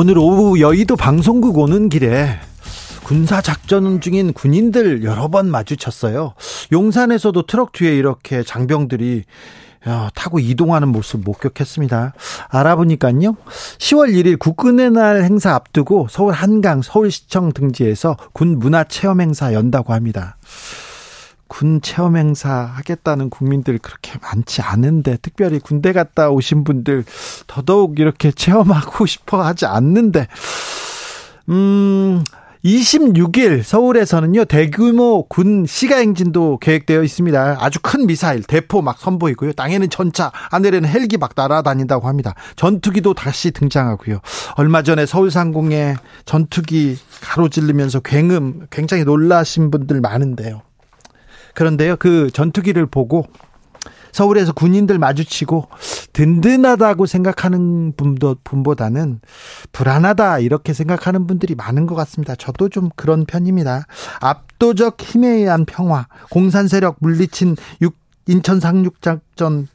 오늘 오후 여의도 방송국 오는 길에 군사 작전 중인 군인들 여러 번 마주쳤어요. 용산에서도 트럭 뒤에 이렇게 장병들이 타고 이동하는 모습 목격했습니다. 알아보니까요. 10월 1일 국군의 날 행사 앞두고 서울 한강 서울시청 등지에서 군 문화 체험 행사 연다고 합니다. 군 체험 행사 하겠다는 국민들 그렇게 많지 않은데 특별히 군대 갔다 오신 분들 더더욱 이렇게 체험하고 싶어 하지 않는데 음 26일 서울에서는요 대규모 군 시가 행진도 계획되어 있습니다. 아주 큰 미사일 대포 막 선보이고요. 땅에는 전차, 하늘에는 헬기 막 날아다닌다고 합니다. 전투기도 다시 등장하고요. 얼마 전에 서울 상공에 전투기 가로질르면서 굉음 굉장히 놀라신 분들 많은데요. 그런데요, 그 전투기를 보고 서울에서 군인들 마주치고 든든하다고 생각하는 분도, 분보다는 불안하다 이렇게 생각하는 분들이 많은 것 같습니다. 저도 좀 그런 편입니다. 압도적 힘에 의한 평화, 공산 세력 물리친 6, 인천 상륙작전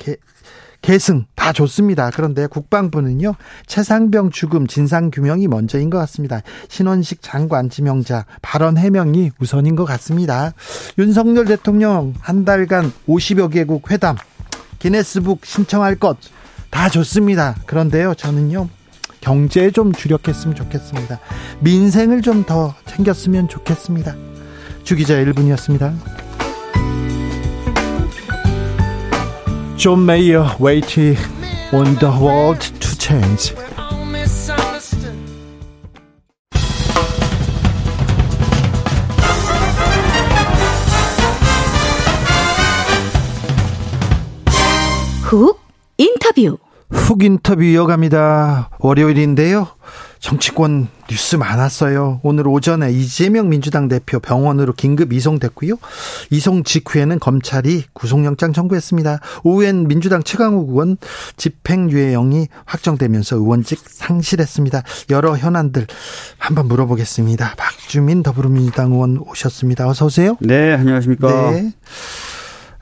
계승 다 좋습니다. 그런데 국방부는요 최상병 죽음 진상 규명이 먼저인 것 같습니다. 신원식 장관 지명자 발언 해명이 우선인 것 같습니다. 윤석열 대통령 한 달간 50여 개국 회담 기네스북 신청할 것 다 좋습니다. 그런데요 저는요 경제에 좀 주력했으면 좋겠습니다. 민생을 좀 더 챙겼으면 좋겠습니다. 주 기자 1분이었습니다. 존 메이어 Waiting on the World to Change 훅 인터뷰 훅 인터뷰 이어갑니다. 월요일인데요. 정치권 뉴스 많았어요. 오늘 오전에 이재명 민주당 대표 병원으로 긴급 이송됐고요. 이송 직후에는 검찰이 구속영장 청구했습니다. 오후엔 민주당 최강욱 의원 집행유예형이 확정되면서 의원직 상실했습니다. 여러 현안들 한번 물어보겠습니다. 박주민 더불어민주당 의원 오셨습니다. 어서 오세요. 네, 안녕하십니까. 네.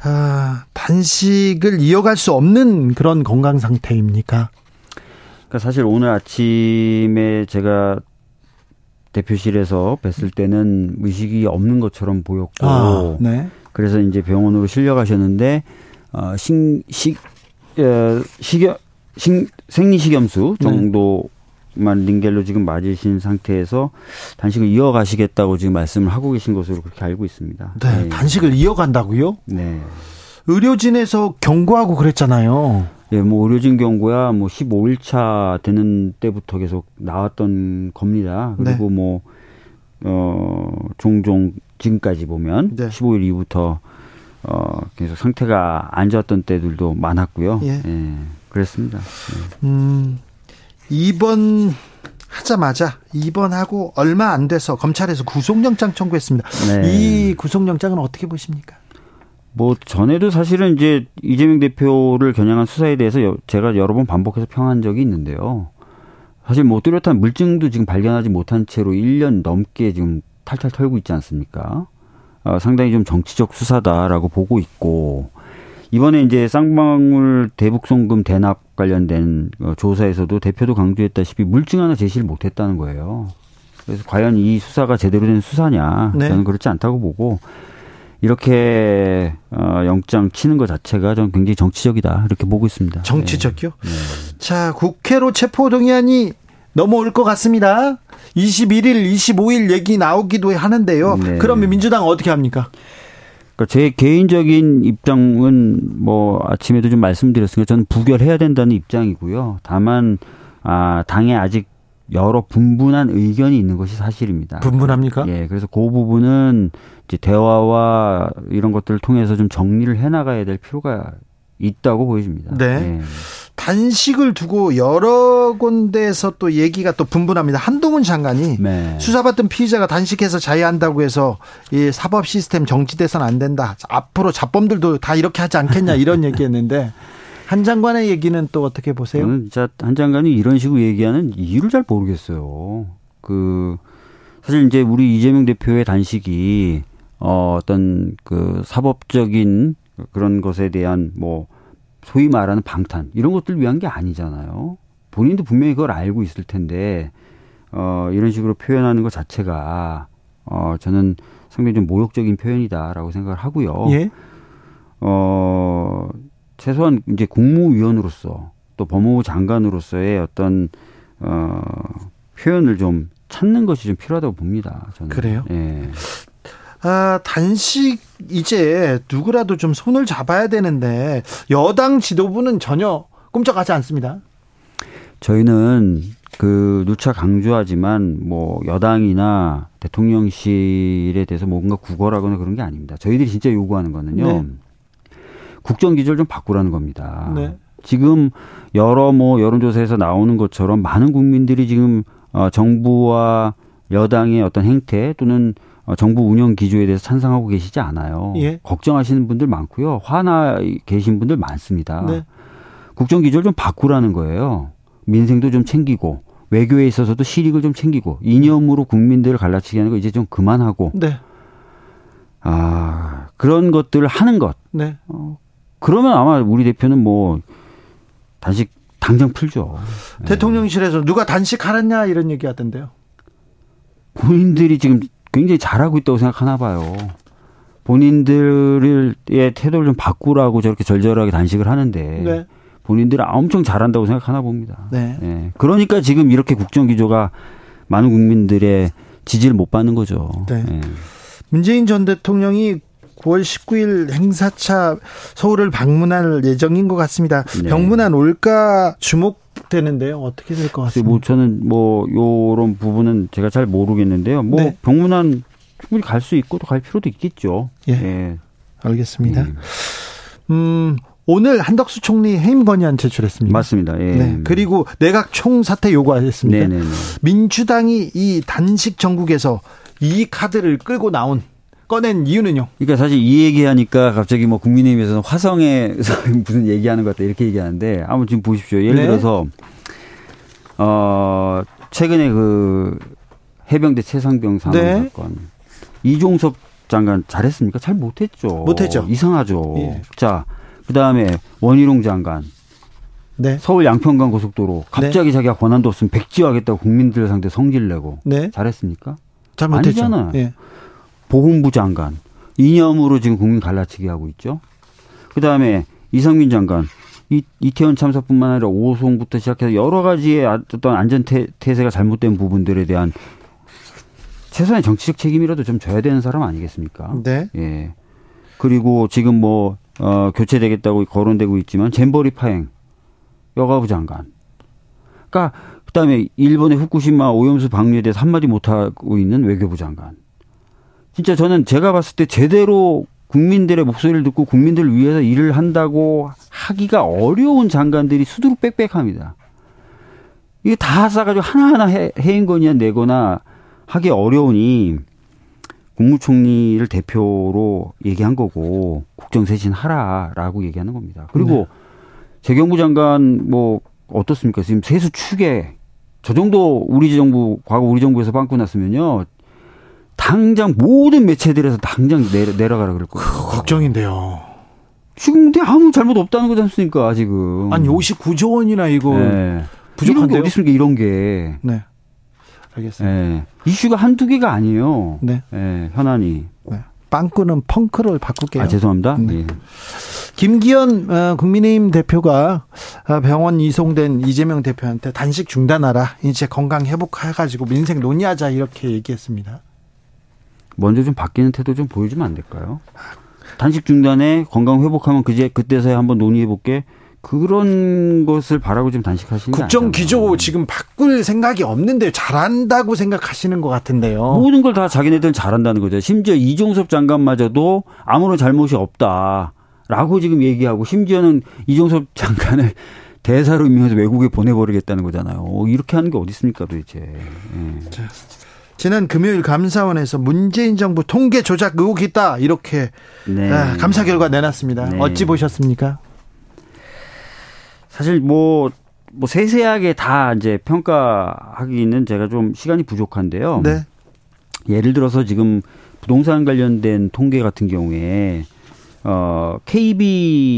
아, 단식을 이어갈 수 없는 그런 건강 상태입니까? 그러니까 사실 오늘 아침에 제가 대표실에서 뵀을 때는 의식이 없는 것처럼 보였고, 아, 네. 그래서 이제 병원으로 실려가셨는데 어, 식식 어, 식염 식 생리식염수 네. 정도만 네. 링겔로 지금 맞으신 상태에서 단식을 이어가시겠다고 지금 말씀을 하고 계신 것으로 그렇게 알고 있습니다. 네, 네. 단식을 이어간다고요? 네. 의료진에서 경고하고 그랬잖아요. 예, 뭐 의료진 경고야 뭐 15일차 되는 때부터 계속 나왔던 겁니다. 그리고 네. 뭐, 어, 종종 지금까지 보면 네. 15일 이후부터 어, 계속 상태가 안 좋았던 때들도 많았고요. 예. 예 그랬습니다. 예. 음, 입원 하자마자 입원하고 얼마 안 돼서 검찰에서 구속영장 청구했습니다. 네. 이 구속영장은 어떻게 보십니까? 뭐 전에도 사실은 이제 이재명 대표를 겨냥한 수사에 대해서 제가 여러 번 반복해서 평한 적이 있는데요. 사실 뭐 뚜렷한 물증도 지금 발견하지 못한 채로 1년 넘게 지금 탈탈 털고 있지 않습니까? 어, 상당히 좀 정치적 수사다라고 보고 있고 이번에 이제 쌍방울 대북송금 대납 관련된 어, 조사에서도 대표도 강조했다시피 물증 하나 제시를 못했다는 거예요. 그래서 과연 이 수사가 제대로 된 수사냐? 네. 저는 그렇지 않다고 보고 이렇게 어, 영장 치는 것 자체가 좀 굉장히 정치적이다 이렇게 보고 있습니다. 정치적이요? 네. 자 국회로 체포 동의안이 넘어올 것 같습니다. 21일, 25일 얘기 나오기도 하는데요. 네. 그러면 민주당 어떻게 합니까? 그러니까 제 개인적인 입장은 뭐 아침에도 좀 말씀드렸으니까 저는 부결해야 된다는 입장이고요. 다만 아 당에 아직 여러 분분한 의견이 있는 것이 사실입니다. 분분합니까? 예, 그래서 그 부분은 이제 대화와 이런 것들을 통해서 좀 정리를 해 나가야 될 필요가 있다고 보여집니다. 네. 예. 단식을 두고 여러 군데에서 또 얘기가 또 분분합니다. 한동훈 장관이 네. 수사받던 피의자가 단식해서 자해한다고 해서 이 사법 시스템 정지돼서는 안 된다. 앞으로 자범들도 다 이렇게 하지 않겠냐 이런 얘기했는데 한 장관의 얘기는 또 어떻게 보세요? 저는 한 장관이 이런 식으로 얘기하는 이유를 잘 모르겠어요. 그 사실 이제 우리 이재명 대표의 단식이 어 어떤 그 사법적인 그런 것에 대한 뭐 소위 말하는 방탄 이런 것들 위한 게 아니잖아요. 본인도 분명히 그걸 알고 있을 텐데 어 이런 식으로 표현하는 것 자체가 어 저는 상당히 좀 모욕적인 표현이다라고 생각을 하고요. 예? 어 최소한 이제 국무위원으로서 또 법무부 장관으로서의 어떤 어 표현을 좀 찾는 것이 좀 필요하다고 봅니다. 저는. 그래요? 예. 아, 단식 이제 누구라도 좀 손을 잡아야 되는데 여당 지도부는 전혀 꼼짝하지 않습니다. 저희는 그 누차 강조하지만 뭐 여당이나 대통령실에 대해서 뭔가 구걸하거나 그런 게 아닙니다. 저희들이 진짜 요구하는 거는요. 네. 국정 기조를 좀 바꾸라는 겁니다. 네. 지금 여러 뭐 여론조사에서 나오는 것처럼 많은 국민들이 지금 어 정부와 여당의 어떤 행태 또는 어, 정부 운영 기조에 대해서 찬성하고 계시지 않아요. 예. 걱정하시는 분들 많고요. 화나 계신 분들 많습니다. 네. 국정 기조를 좀 바꾸라는 거예요. 민생도 좀 챙기고 외교에 있어서도 실익을 좀 챙기고 이념으로 국민들을 갈라치게 하는 거 이제 좀 그만하고 네. 아 그런 것들을 하는 것. 네. 어, 그러면 아마 우리 대표는 뭐 단식 당장 풀죠. 대통령실에서 누가 단식하랬냐 이런 얘기 하던데요. 본인들이 지금 굉장히 잘하고 있다고 생각하나 봐요. 본인들의 태도를 좀 바꾸라고 저렇게 절절하게 단식을 하는데 네. 본인들은 엄청 잘한다고 생각하나 봅니다. 네. 네. 그러니까 지금 이렇게 국정 기조가 많은 국민들의 지지를 못 받는 거죠. 네. 네. 문재인 전 대통령이 9월 19일 행사차 서울을 방문할 예정인 것 같습니다. 네. 병문안 올까 주목되는데요. 어떻게 될 것 같습니까? 뭐 저는 뭐 요런 부분은 제가 잘 모르겠는데요. 뭐 네. 병문안 충분히 갈 수 있고 또 갈 필요도 있겠죠. 예. 예. 알겠습니다. 예. 음, 오늘 한덕수 총리 해임 건의안 제출했습니다. 맞습니다. 예. 네. 그리고 내각 총사퇴 요구하셨습니다. 네네네. 민주당이 이 단식 전국에서 이 카드를 끌고 나온 꺼낸 이유는요? 그러니까 사실 이 얘기하니까 갑자기 뭐 국민의힘에서는 화성에서 무슨 얘기하는 것 같다 이렇게 얘기하는데 아무 지금 보십시오. 예를 네. 들어서 어 최근에 그 해병대 최상병 사망 네. 사건 이종섭 장관 잘했습니까? 잘 못했죠. 못했죠. 이상하죠. 예. 자, 그 다음에 원희룡 장관. 네. 서울 양평간 고속도로 갑자기 네. 자기가 권한도 없으면 백지화하겠다고 국민들 상대 성질 내고 네. 잘했습니까? 잘 못했죠. 아니잖아요. 예. 보훈부 장관 이념으로 지금 국민 갈라치기 하고 있죠. 그 다음에 이성민 장관 이, 이태원 참사뿐만 아니라 오송부터 시작해서 여러 가지의 어떤 안전 태세가 잘못된 부분들에 대한 최소한의 정치적 책임이라도 좀 져야 되는 사람 아니겠습니까? 네. 예. 그리고 지금 뭐, 어, 교체되겠다고 거론되고 있지만 잼버리 파행 여가부 장관. 그러니까 그다음에 일본의 후쿠시마 오염수 방류에 대해서 한마디 못 하고 있는 외교부 장관. 진짜 저는 제가 봤을 때 제대로 국민들의 목소리를 듣고 국민들을 위해서 일을 한다고 하기가 어려운 장관들이 수두룩 빽빽합니다. 이게 다 싸가지고 하나하나 해, 해임건의안 내거나 하기 어려우니 국무총리를 대표로 얘기한 거고 국정쇄신 하라라고 얘기하는 겁니다. 그리고 네. 재경부 장관 뭐 어떻습니까? 지금 세수 추계 저 정도 우리 정부 과거 우리 정부에서 빵꾸 났으면요 당장 모든 매체들에서 당장 내려, 내려가라 그럴 거예요. 그, 걱정인데요. 지금 근데 아무 잘못 없다는 거지 않습니까, 지금. 아니, 59조 원이나 이거. 네. 부족한데요? 이런 게 어디 있습니까, 이런 게. 네. 알겠습니다. 네. 이슈가 한두 개가 아니에요. 네. 네. 현안이. 네. 빵꾸는 펑크를 바꿀게요. 아, 죄송합니다. 네. 네. 김기현 어, 국민의힘 대표가 어, 병원 이송된 이재명 대표한테 단식 중단하라. 이제 건강 회복해가지고 민생 논의하자 이렇게 얘기했습니다. 먼저 좀 바뀌는 태도 좀 보여주면 안 될까요? 단식 중단에 건강 회복하면 그제 그때서야 한번 논의해 볼게. 그런 것을 바라고 좀 단식하시는 국정 기조 지금 바꿀 생각이 없는데 잘한다고 생각하시는 것 같은데요. 모든 걸 다 자기네들은 잘한다는 거죠. 심지어 이종섭 장관마저도 아무런 잘못이 없다라고 지금 얘기하고 심지어는 이종섭 장관을 대사로 임명해서 외국에 보내버리겠다는 거잖아요. 이렇게 하는 게 어디 있습니까 도대체. 예. 자, 지난 금요일 감사원에서 문재인 정부 통계 조작 의혹이 있다 이렇게 네. 아, 감사 결과 내놨습니다. 네. 어찌 보셨습니까? 사실 뭐, 뭐 세세하게 다 이제 평가하기는 제가 좀 시간이 부족한데요. 네. 예를 들어서 지금 부동산 관련된 통계 같은 경우에 어, KB에서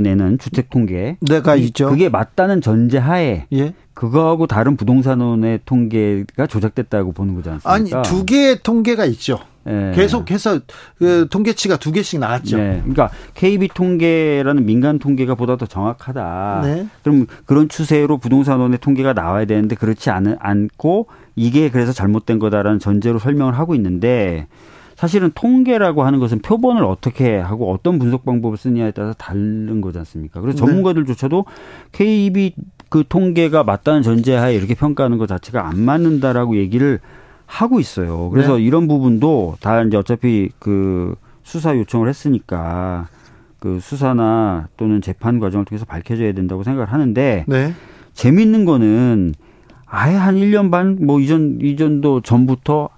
내는 주택 통계. 내가 있죠. 그게 맞다는 전제하에. 예. 그거하고 다른 부동산원의 통계가 조작됐다고 보는 거지 않습니까? 아니, 두 개의 통계가 있죠. 예. 계속해서 그 통계치가 두 개씩 나왔죠. 네. 그러니까 KB 통계라는 민간 통계가 보다 더 정확하다. 네. 그럼 그런 추세로 부동산원의 통계가 나와야 되는데 그렇지 않, 않고 이게 그래서 잘못된 거다라는 전제로 설명을 하고 있는데 사실은 통계라고 하는 것은 표본을 어떻게 하고 어떤 분석 방법을 쓰냐에 따라서 다른 거지 않습니까? 그래서 네. 전문가들조차도 KB 그 통계가 맞다는 전제하에 이렇게 평가하는 것 자체가 안 맞는다라고 얘기를 하고 있어요. 그래서 네. 이런 부분도 다 이제 어차피 그 수사 요청을 했으니까 그 수사나 또는 재판 과정을 통해서 밝혀져야 된다고 생각을 하는데 네. 재밌는 거는 아예 한 1년 반 뭐 이전 이전도 전부터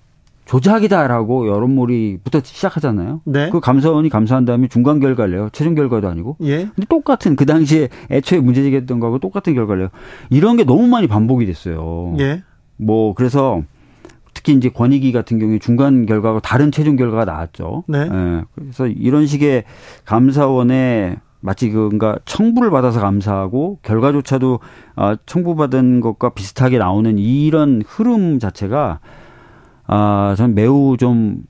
조작이다라고 여론몰이부터 시작하잖아요. 네. 그 감사원이 감사한 다음에 중간 결과를 내요. 최종 결과도 아니고. 예. 근데 똑같은 그 당시에 애초에 문제 제기했던 거하고 똑같은 결과를 내요. 이런 게 너무 많이 반복이 됐어요. 예. 뭐 그래서 특히 이제 권익위 같은 경우에 중간 결과가 다른 최종 결과가 나왔죠. 네. 예. 그래서 이런 식의 감사원의 마치 그니까 청부를 받아서 감사하고 결과조차도 아, 청부받은 것과 비슷하게 나오는 이런 흐름 자체가 아, 전 매우 좀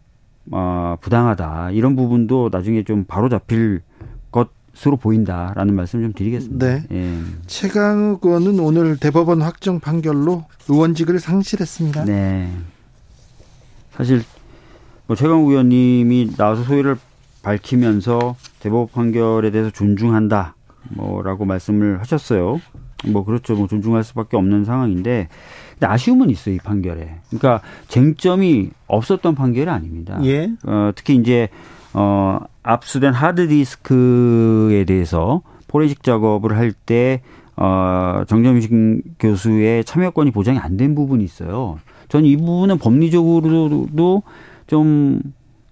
아, 부당하다. 이런 부분도 나중에 좀 바로 잡힐 것으로 보인다라는 말씀 좀 드리겠습니다. 네. 예. 최강욱 의원은 오늘 대법원 확정 판결로 의원직을 상실했습니다. 네. 사실 뭐 최강욱 의원님이 나와서 소위를 밝히면서 대법원 판결에 대해서 존중한다. 뭐라고 말씀을 하셨어요. 뭐 그렇죠. 뭐 존중할 수밖에 없는 상황인데 근데 아쉬움은 있어요, 이 판결에. 그러니까 쟁점이 없었던 판결이 아닙니다. 예. 어, 특히 이제 어, 압수된 하드디스크에 대해서 포렌식 작업을 할때 어, 정점식 교수의 참여권이 보장이 안 된 부분이 있어요. 저는 이 부분은 법리적으로도 좀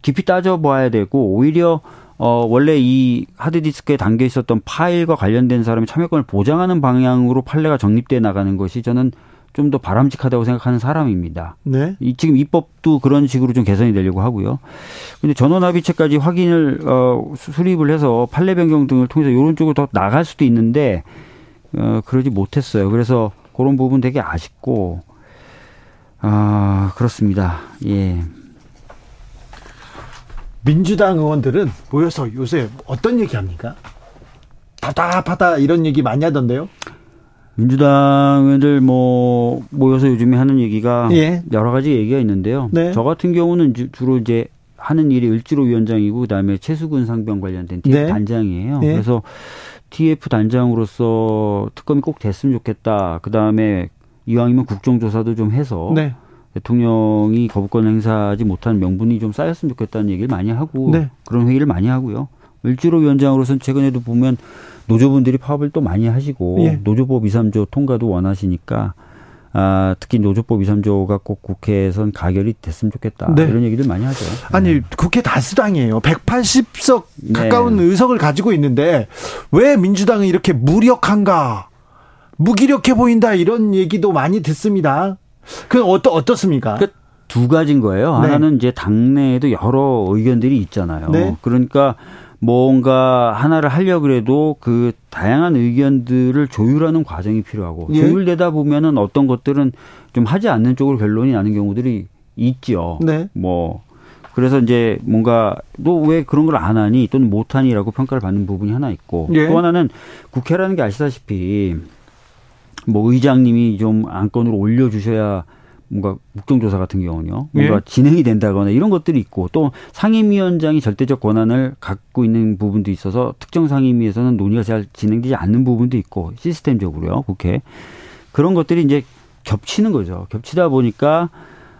깊이 따져봐야 되고 오히려 어, 원래 이 하드디스크에 담겨 있었던 파일과 관련된 사람의 참여권을 보장하는 방향으로 판례가 정립돼 나가는 것이 저는 좀 더 바람직하다고 생각하는 사람입니다. 네. 이, 지금 입법도 그런 식으로 좀 개선이 되려고 하고요. 근데 전원합의체까지 확인을 어, 수립을 해서 판례 변경 등을 통해서 이런 쪽으로 더 나갈 수도 있는데 어, 그러지 못했어요. 그래서 그런 부분 되게 아쉽고 아 그렇습니다. 예. 민주당 의원들은 모여서 요새 어떤 얘기합니까? 답답하다 이런 얘기 많이 하던데요. 민주당 애들 뭐 모여서 요즘에 하는 얘기가 예. 여러 가지 얘기가 있는데요. 네. 저 같은 경우는 주 로 이제 하는 일이 을지로 위원장이고 그다음에 최수근 상병 관련된 TF 네. 단장이에요. 네. 그래서 TF 단장으로서 특검이 꼭 됐으면 좋겠다. 그다음에 이왕이면 국정조사도 좀 해서 네. 대통령이 거부권 행사하지 못한 명분이 좀 쌓였으면 좋겠다는 얘기를 많이 하고 네. 그런 회의를 많이 하고요. 을지로 위원장으로서는 최근에도 보면 노조분들이 파업을 또 많이 하시고 예. 노조법 2, 3조 통과도 원하시니까 아, 특히 노조법 2, 3조가 꼭 국회에선 가결이 됐으면 좋겠다. 네. 이런 얘기들 많이 하죠. 아니, 네. 국회 다수당이에요. 180석 가까운 네. 의석을 가지고 있는데 왜 민주당은 이렇게 무력한가? 무기력해 보인다 이런 얘기도 많이 듣습니다. 그 어떠 어떻습니까? 그 두 가지인 거예요. 네. 하나는 이제 당내에도 여러 의견들이 있잖아요. 네. 그러니까 뭔가 하나를 하려 그래도 그 다양한 의견들을 조율하는 과정이 필요하고 예. 조율되다 보면은 어떤 것들은 좀 하지 않는 쪽으로 결론이 나는 경우들이 있죠. 네. 뭐 그래서 이제 뭔가 너왜 그런 걸 안 하니 또는 못 하니라고 평가를 받는 부분이 하나 있고 예. 또 하나는 국회라는 게 아시다시피 뭐 의장님이 좀 안건으로 올려 주셔야 뭔가 국정조사 같은 경우는요. 뭔가 예. 진행이 된다거나 이런 것들이 있고 또 상임위원장이 절대적 권한을 갖고 있는 부분도 있어서 특정 상임위에서는 논의가 잘 진행되지 않는 부분도 있고 시스템적으로요. 국회. 그런 것들이 이제 겹치는 거죠. 겹치다 보니까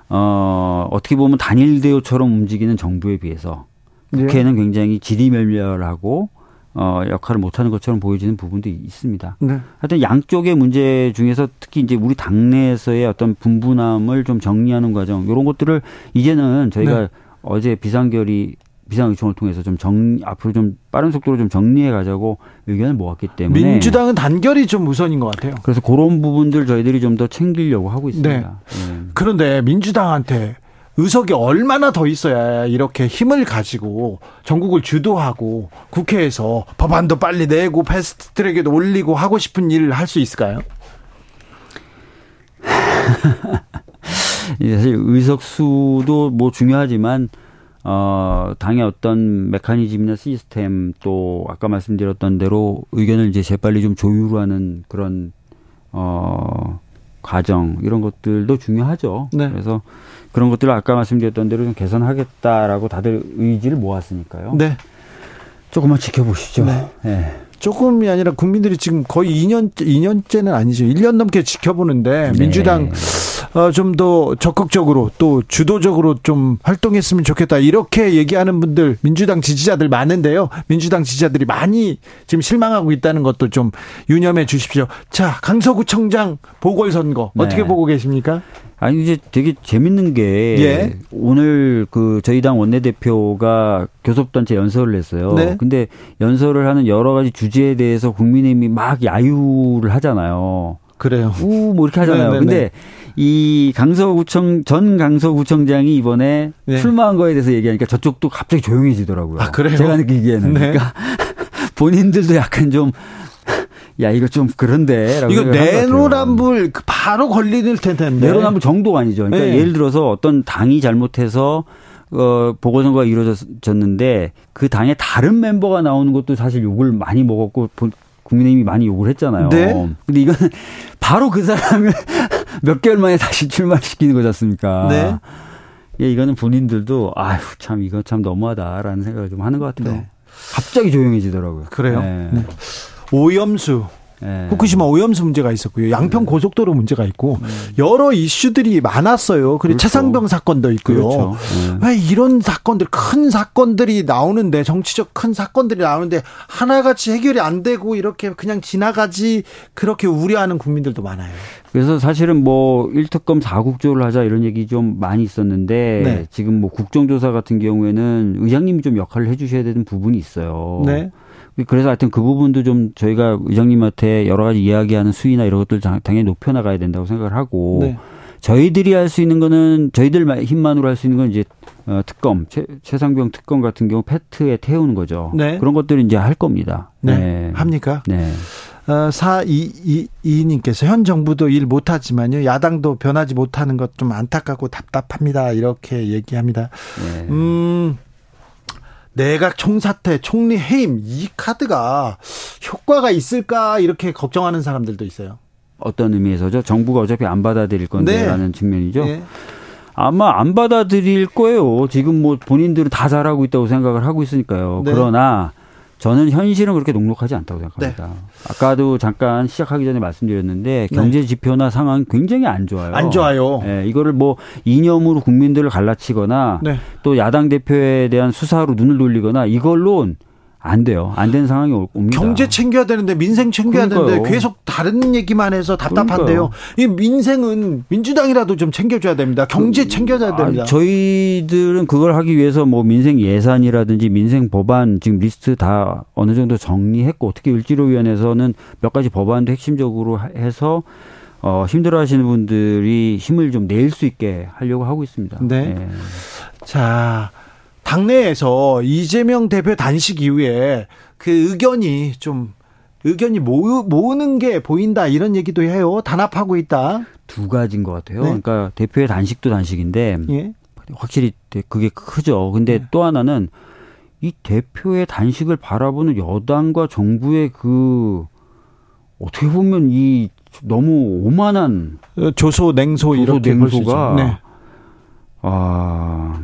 어 어떻게 보면 단일 대우처럼 움직이는 정부에 비해서 예. 국회는 굉장히 지리멸멸하고 어, 역할을 못하는 것처럼 보여지는 부분도 있습니다. 네. 하여튼 양쪽의 문제 중에서 특히 이제 우리 당내에서의 어떤 분분함을 좀 정리하는 과정, 이런 것들을 이제는 저희가 네. 어제 비상결의 비상 의총을 통해서 좀 정, 앞으로 좀 빠른 속도로 좀 정리해 가자고 의견을 모았기 때문에. 민주당은 단결이 좀 우선인 것 같아요. 그래서 그런 부분들 저희들이 좀 더 챙기려고 하고 있습니다. 네. 예. 그런데 민주당한테 의석이 얼마나 더 있어야 이렇게 힘을 가지고 전국을 주도하고 국회에서 법안도 빨리 내고 패스트 트랙에도 올리고 하고 싶은 일을 할 수 있을까요? 이제 사실 의석 수도 뭐 중요하지만 어 당의 어떤 메커니즘이나 시스템 또 아까 말씀드렸던 대로 의견을 이제 재빨리 좀 조율하는 그런 어 과정 이런 것들도 중요하죠. 네. 그래서 그런 것들을 아까 말씀드렸던 대로 좀 개선하겠다라고 다들 의지를 모았으니까요. 네. 조금만 지켜보시죠. 네. 네. 조금이 아니라 국민들이 지금 거의 2년 2년째는 아니죠. 1년 넘게 지켜보는데 네. 민주당 어, 좀 더 적극적으로 또 주도적으로 좀 활동했으면 좋겠다. 이렇게 얘기하는 분들 민주당 지지자들 많은데요. 민주당 지지자들이 많이 지금 실망하고 있다는 것도 좀 유념해 주십시오. 자, 강서구청장 보궐선거 네. 어떻게 보고 계십니까? 아니 이제 되게 재밌는 게 예. 오늘 그 저희 당 원내대표가 교섭단체 연설을 했어요. 네. 근데 연설을 하는 여러 가지 주제에 대해서 국민의힘이 막 야유를 하잖아요. 그래요. 우 뭐 이렇게 하잖아요. 네, 네, 근데 네. 이 강서구청 전 강서구청장이 이번에 네. 출마한 거에 대해서 얘기하니까 저쪽도 갑자기 조용해지더라고요. 아, 그래요? 제가 느끼기에는 네. 그러니까 본인들도 약간 좀 야 이거 좀 그런데라고 이거. 내로남불 그 바로 걸리는 텐데. 내로남불 정도가 아니죠. 그러니까 네. 예를 들어서 어떤 당이 잘못해서 어 보궐선거가 이루어졌는데 그 당의 다른 멤버가 나오는 것도 사실 욕을 많이 먹었고 본- 국민의힘이 많이 욕을 했잖아요. 네. 근데 이거는 바로 그 사람을 몇 개월 만에 다시 출마시키는 거지 않습니까? 네. 예, 이거는 본인들도 아휴 참 이거 참 너무하다라는 생각을 좀 하는 것 같아요. 네. 갑자기 조용해지더라고요. 그래요? 네. 네. 오염수 네. 후쿠시마 오염수 문제가 있었고요. 양평 고속도로 문제가 있고 여러 이슈들이 많았어요. 그리고 그렇죠. 최상병 사건도 있고요. 그렇죠. 네. 왜 이런 사건들 큰 사건들이 나오는데 정치적 큰 사건들이 나오는데 하나같이 해결이 안 되고 이렇게 그냥 지나가지 그렇게 우려하는 국민들도 많아요. 그래서 사실은 뭐 1특검 4국조를 하자 이런 얘기 좀 많이 있었는데 네. 지금 뭐 국정조사 같은 경우에는 의장님이 좀 역할을 해 주셔야 되는 부분이 있어요. 네. 그래서 하여튼 그 부분도 좀 저희가 의장님한테 여러 가지 이야기하는 수위나 이런 것들 당- 당연히 높여 나가야 된다고 생각을 하고 네. 저희들이 할 수 있는 거는 저희들 힘만으로 할 수 있는 건 이제 어, 특검 최, 최상병 특검 같은 경우 패트에 태우는 거죠. 네. 그런 것들을 이제 할 겁니다. 네. 합니까? 네. 어, 422님께서 현 정부도 일 못하지만요. 야당도 변하지 못하는 것 좀 안타깝고 답답합니다. 이렇게 얘기합니다. 네. 음, 내각 총사퇴, 총리 해임, 이 카드가 효과가 있을까 이렇게 걱정하는 사람들도 있어요. 어떤 의미에서죠? 정부가 어차피 안 받아들일 건데라는 네. 측면이죠. 예. 아마 안 받아들일 거예요. 지금 뭐 본인들은 다 잘하고 있다고 생각을 하고 있으니까요. 네. 그러나 저는 현실은 그렇게 녹록하지 않다고 생각합니다. 아까도 잠깐 시작하기 전에 말씀드렸는데 네. 경제 지표나 상황 굉장히 안 좋아요. 안 좋아요. 예, 이거를 뭐 이념으로 국민들을 갈라치거나 네. 또 야당 대표에 대한 수사로 눈을 돌리거나 이걸로 안 돼요. 안 되는 상황이 올- 옵니다. 경제 챙겨야 되는데 민생 챙겨야 그러니까요. 되는데 계속 다른 얘기만 해서 답답한데요. 그러니까요. 이 민생은 민주당이라도 좀 챙겨줘야 됩니다. 경제 챙겨줘야 됩니다. 아, 저희들은 그걸 하기 위해서 뭐 민생 예산이라든지 민생 법안 지금 리스트 다 어느 정도 정리했고 특히 을지로위원회에서는 몇 가지 법안도 핵심적으로 하- 해서 어, 힘들어 하시는 분들이 힘을 좀 낼 수 있게 하려고 하고 있습니다. 네. 예. 자, 당내에서 이재명 대표 단식 이후에 그 의견이 좀 의견이 모으, 모으는 게 보인다 이런 얘기도 해요. 단합하고 있다. 두 가지인 것 같아요. 네. 그러니까 대표의 단식도 단식인데 예. 확실히 그게 크죠. 근데 네. 또 하나는 이 대표의 단식을 바라보는 여당과 정부의 그 어떻게 보면 이 너무 오만한 어, 조소 냉소 조소 이렇게. 냉소가 네. 아,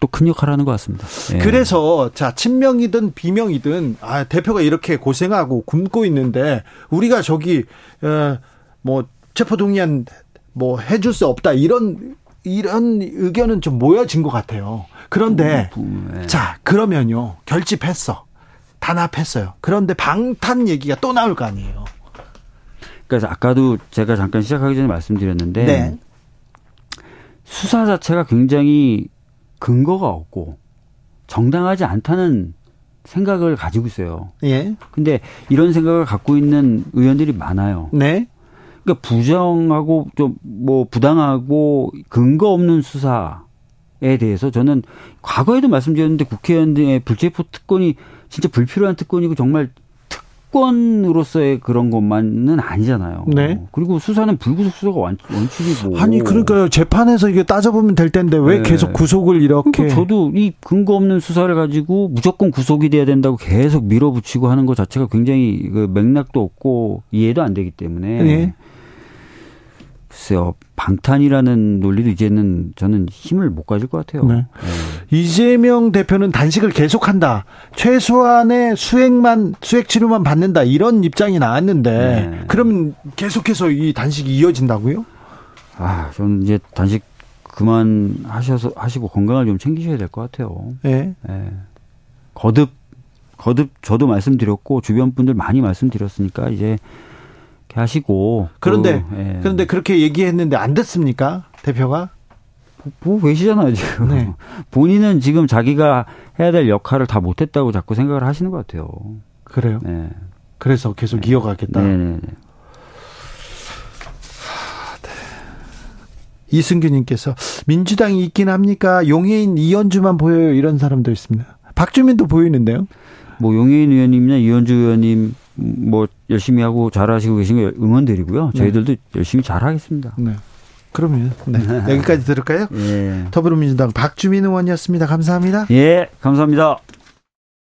또 큰 역할을 하는 것 같습니다. 예. 그래서 자 친명이든 비명이든 아 대표가 이렇게 고생하고 굶고 있는데 우리가 저기 어뭐 체포 동의안 뭐 해줄 수 없다 이런 이런 의견은 좀 모여진 것 같아요. 그런데 음, 예. 자 그러면요 결집했어 단합했어요. 그런데 방탄 얘기가 또 나올 거 아니에요. 그래서 아까도 제가 잠깐 시작하기 전에 말씀드렸는데 네. 수사 자체가 굉장히 근거가 없고 정당하지 않다는 생각을 가지고 있어요. 예. 근데 이런 생각을 갖고 있는 의원들이 많아요. 네. 그러니까 부정하고 좀 뭐 부당하고 근거 없는 수사에 대해서 저는 과거에도 말씀드렸는데 국회의원들의 불체포 특권이 진짜 불필요한 특권이고 정말 특권으로서의 그런 것만은 아니잖아요. 네. 그리고 수사는 불구속 수사가 원, 원칙이고. 아니 그러니까요. 재판에서 이게 따져보면 될 텐데 왜 네. 계속 구속을 이렇게 그러니까 저도 이 근거 없는 수사를 가지고 무조건 구속이 돼야 된다고 계속 밀어붙이고 하는 것 자체가 굉장히 그 맥락도 없고 이해도 안 되기 때문에 네. 글쎄요 방탄이라는 논리도 이제는 저는 힘을 못 가질 것 같아요. 네. 이재명 대표는 단식을 계속한다. 최소한의 수액만 수액 치료만 받는다. 이런 입장이 나왔는데 네. 그러면 계속해서 이 단식이 이어진다고요? 아 저는 이제 단식 그만 하셔서 하시고 건강을 좀 챙기셔야 될 것 같아요. 예. 예. 거듭 거듭 저도 말씀드렸고 주변 분들 많이 말씀드렸으니까 이제 하시고 그런데 또, 예. 그런데 그렇게 얘기했는데 안 됐습니까? 대표가? 보고 계시잖아요 지금 네. 본인은 지금 자기가 해야 될 역할을 다 못했다고 자꾸 생각을 하시는 것 같아요. 그래요. 네. 그래서 계속 이어가겠다. 네네네. 이승규님께서 민주당이 있긴 합니까? 용해인 이현주만 보여요. 이런 사람도 있습니다. 박주민도 보이는데요. 뭐 용해인 의원님이나 이현주 의원님 뭐 열심히 하고 잘하시고 계신 거 응원드리고요. 네. 저희들도 열심히 잘하겠습니다. 네. 그러면 네. 여기까지 들을까요? 예. 더불어민주당 박주민 의원이었습니다. 감사합니다. 예, 감사합니다.